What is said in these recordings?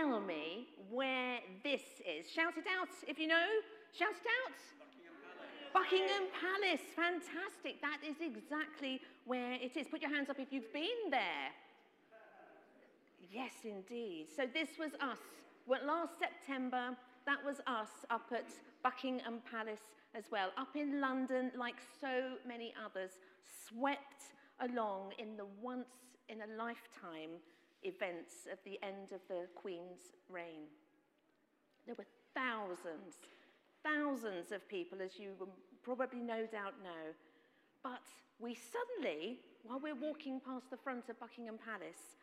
tell me where this is? Shout it out if you know. Shout it out. Buckingham Palace. Fantastic. That is exactly where it is. Put your hands up if you've been there. Yes, indeed. So this was us. Well, last September, that was us up at Buckingham Palace as well, up in London, like so many others, swept along in the once in a lifetime events of the end of the Queen's reign. There were thousands, thousands of people, as you probably no doubt know. But we suddenly, while we're walking past the front of Buckingham Palace,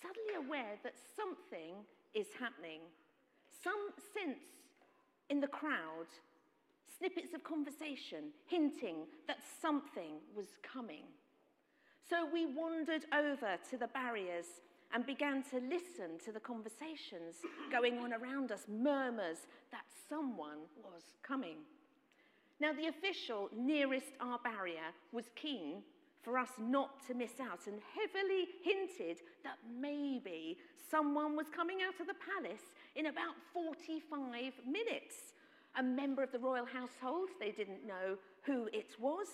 suddenly aware that something is happening. Some sense in the crowd, snippets of conversation hinting that something was coming. So we wandered over to the barriers and began to listen to the conversations going on around us, murmurs that someone was coming. Now, the official nearest our barrier was keen for us not to miss out and heavily hinted that maybe someone was coming out of the palace in about 45 minutes. A member of the royal household, they didn't know who it was,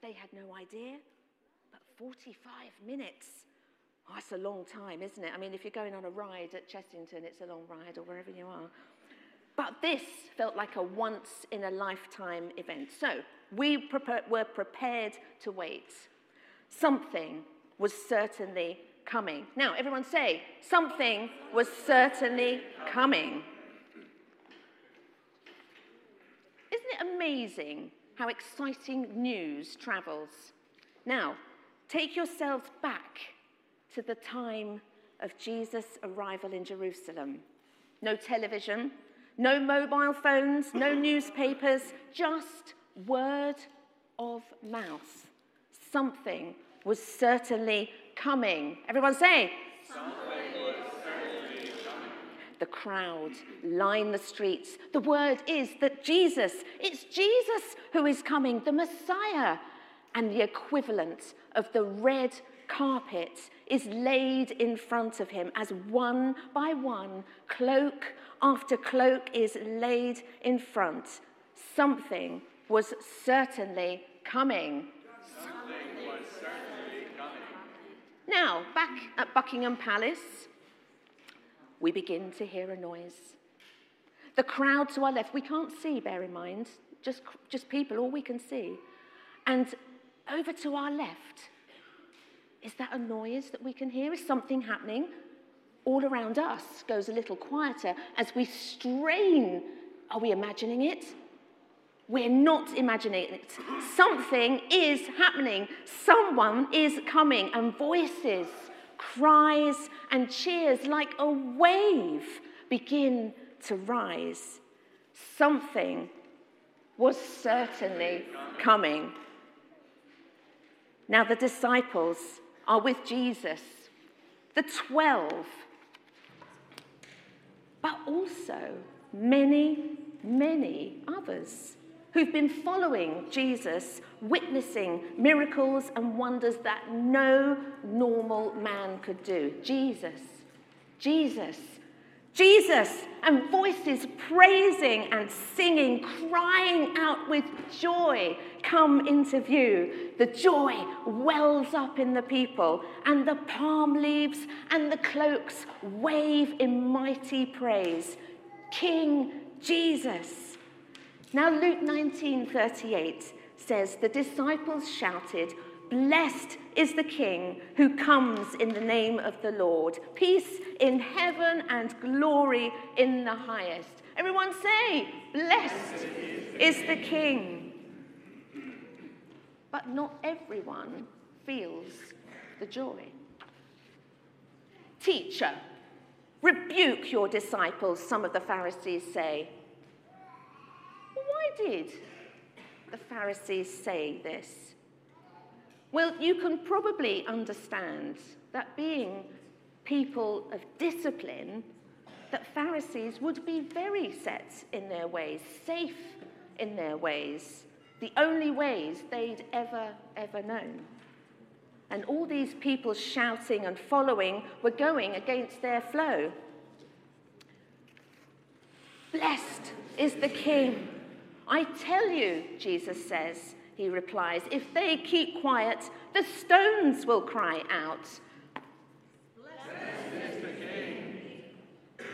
they had no idea. But 45 minutes, oh, that's a long time, isn't it? I mean, if you're going on a ride at Chessington, it's a long ride, or wherever you are. But this felt like a once in a lifetime event. So we were prepared to wait. Something was certainly coming. Now, everyone say, something was certainly coming. Isn't it amazing how exciting news travels? Now, take yourselves back to the time of Jesus' arrival in Jerusalem. No television, no mobile phones, no newspapers, just word of mouth. Something was certainly coming. Everyone say, the crowd line the streets. The word is that Jesus, it's Jesus who is coming, the Messiah. And the equivalent of the red carpet is laid in front of him as one by one, cloak after cloak is laid in front. Something was certainly coming. Something was certainly coming. Now, back at Buckingham Palace, we begin to hear a noise. The crowd to our left, we can't see, bear in mind, just, just people, all we can see. And over to our left, is that a noise that we can hear? Is something happening? All around us goes a little quieter as we strain. Are we imagining it? We're not imagining it. Something is happening. Someone is coming, and voices, cries, and cheers like a wave begin to rise. Something was certainly coming. Now, the disciples are with Jesus, the 12, but also many, many others who've been following Jesus, witnessing miracles and wonders that no normal man could do. Jesus, Jesus, Jesus, and voices praising and singing, crying out with joy come into view. The joy wells up in the people, and the palm leaves and the cloaks wave in mighty praise. King Jesus. Now, Luke 19 38 says, The disciples shouted, Blessed is the King who comes in the name of the Lord. Peace in heaven and glory in the highest. Everyone say, Blessed is the King. But not everyone feels the joy. Teacher, rebuke your disciples, some of the Pharisees say. Why did the Pharisees say this? Well, you can probably understand that being people of discipline, that Pharisees would be very set in their ways, safe in their ways, the only ways they'd ever, ever known. And all these people shouting and following were going against their flow. Blessed is the King. I tell you, Jesus says, he replies, if they keep quiet, the stones will cry out.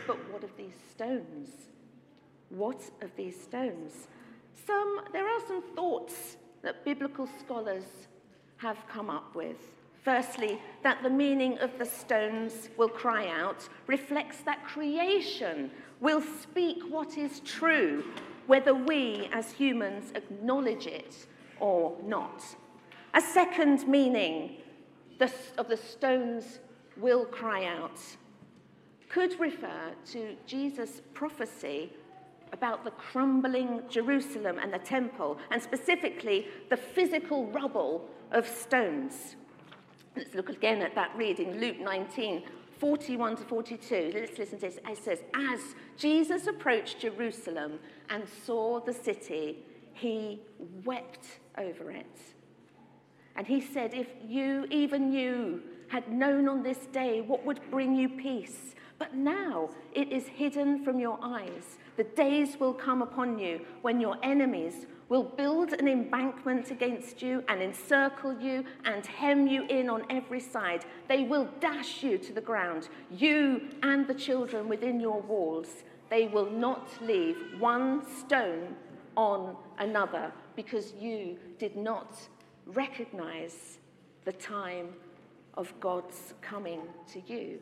But what of these stones? What of these stones? Some, there are some thoughts that biblical scholars have come up with. Firstly, that the meaning of the stones will cry out reflects that creation will speak what is true, whether we as humans acknowledge it or not. A second meaning of the stones will cry out could refer to Jesus' prophecy about the crumbling Jerusalem and the temple, and specifically the physical rubble of stones. Let's look again at that reading, Luke 19, 41 to 42. Let's listen to this. It says, As Jesus approached Jerusalem and saw the city, he wept over it. And he said, If you, even you, had known on this day what would bring you peace, but now it is hidden from your eyes. The days will come upon you when your enemies will build an embankment against you and encircle you and hem you in on every side. They will dash you to the ground, you and the children within your walls. They will not leave one stone on another because you did not recognize the time of God's coming to you.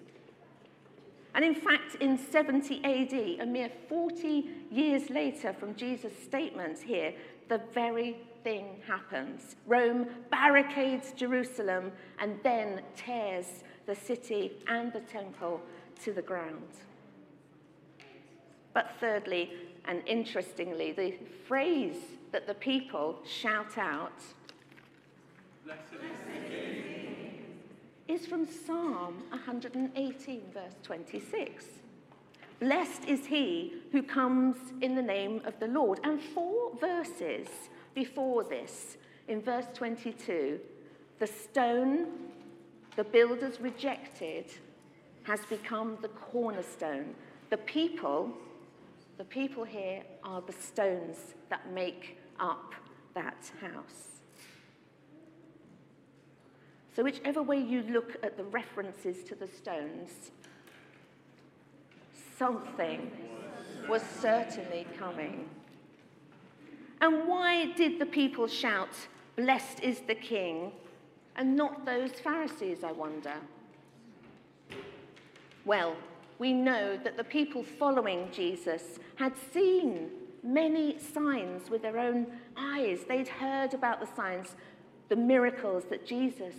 And in fact, in 70 AD, a mere 40 years later from Jesus' statements here, the very thing happens. Rome barricades Jerusalem and then tears the city and the temple to the ground. But thirdly, and interestingly, the phrase that the people shout out is from Psalm 118, verse 26. Blessed is he who comes in the name of the Lord. And four verses before this, in verse 22, the stone the builders rejected has become the cornerstone. The people, the people here are the stones that make up that house. So, whichever way you look at the references to the stones, something was certainly coming. And why did the people shout, Blessed is the King, and not those Pharisees, I wonder? Well, we know that the people following Jesus had seen many signs with their own eyes. They'd heard about the signs, the miracles that Jesus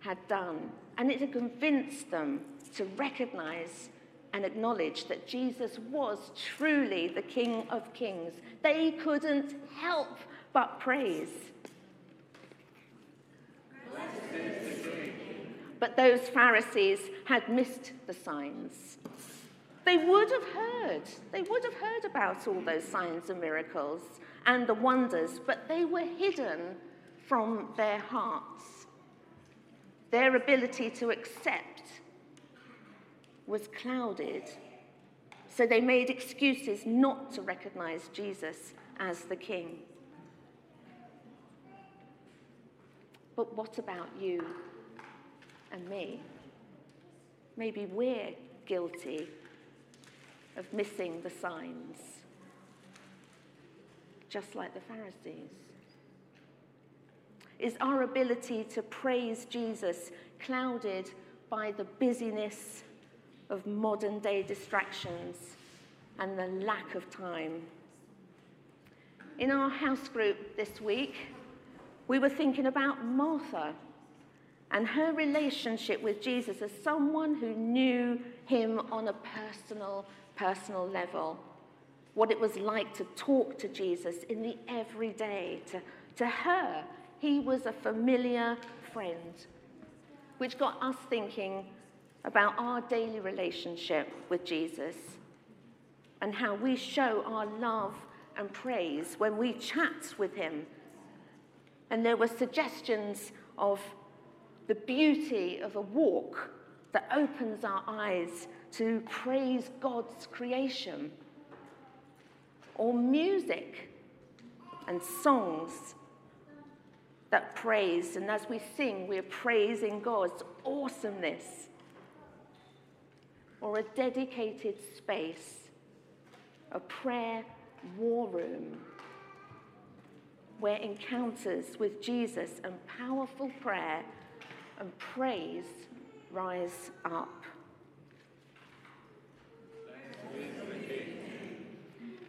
had done, and it had convinced them to recognize and acknowledge that Jesus was truly the King of Kings. They couldn't help but praise. But those Pharisees had missed the signs. They would have heard, they would have heard about all those signs and miracles and the wonders, but they were hidden from their hearts. Their ability to accept was clouded. So they made excuses not to recognize Jesus as the king. But what about you and me? Maybe we're guilty of missing the signs, just like the Pharisees. Is our ability to praise Jesus clouded by the busyness of modern day distractions and the lack of time? In our house group this week, we were thinking about Martha and her relationship with Jesus as someone who knew him on a personal, personal level. What it was like to talk to Jesus in the everyday. To, to her, he was a familiar friend, which got us thinking about our daily relationship with Jesus and how we show our love and praise when we chat with him. And there were suggestions of the beauty of a walk that opens our eyes to praise God's creation. or music and songs that praise. And as we sing, we're praising God's awesomeness. Or a dedicated space, a prayer war room, where encounters with Jesus and powerful prayer and praise rise up.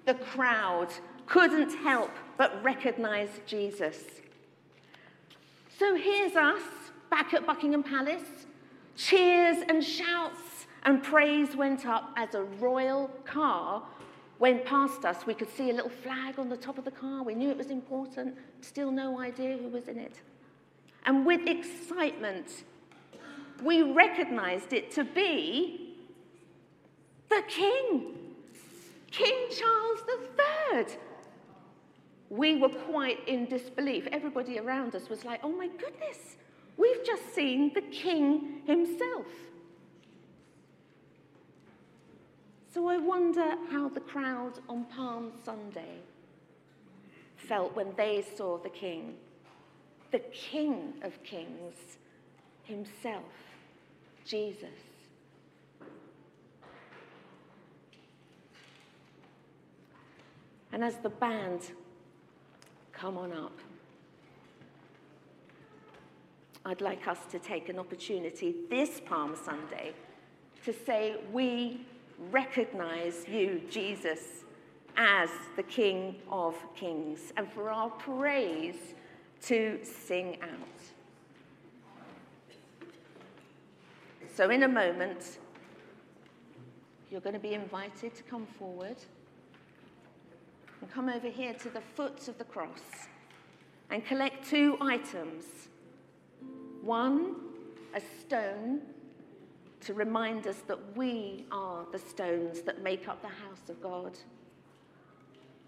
The crowd couldn't help but recognize Jesus. So here's us back at Buckingham Palace. Cheers and shouts and praise went up as a royal car went past us. We could see a little flag on the top of the car. We knew it was important. Still no idea who was in it. And with excitement, we recognized it to be the King, King Charles III. We were quite in disbelief. Everybody around us was like, oh my goodness, we've just seen the King himself. So I wonder how the crowd on Palm Sunday felt when they saw the King, the King of Kings himself, Jesus. And as the band come on up, I'd like us to take an opportunity this Palm Sunday to say, We recognize you, Jesus, as the King of Kings, and for our praise to sing out. So, in a moment, you're going to be invited to come forward and come over here to the foot of the cross and collect two items. One, a stone to remind us that we are the stones that make up the house of God.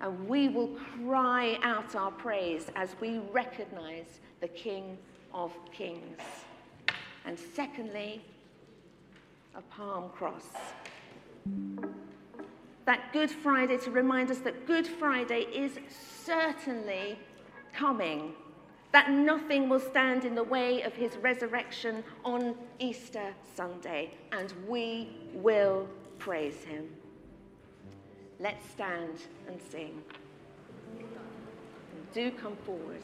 And we will cry out our praise as we recognize the King of Kings. And secondly, a palm cross. That Good Friday to remind us that Good Friday is certainly coming, that nothing will stand in the way of his resurrection on Easter Sunday, and we will praise him. Let's stand and sing. Do come forward.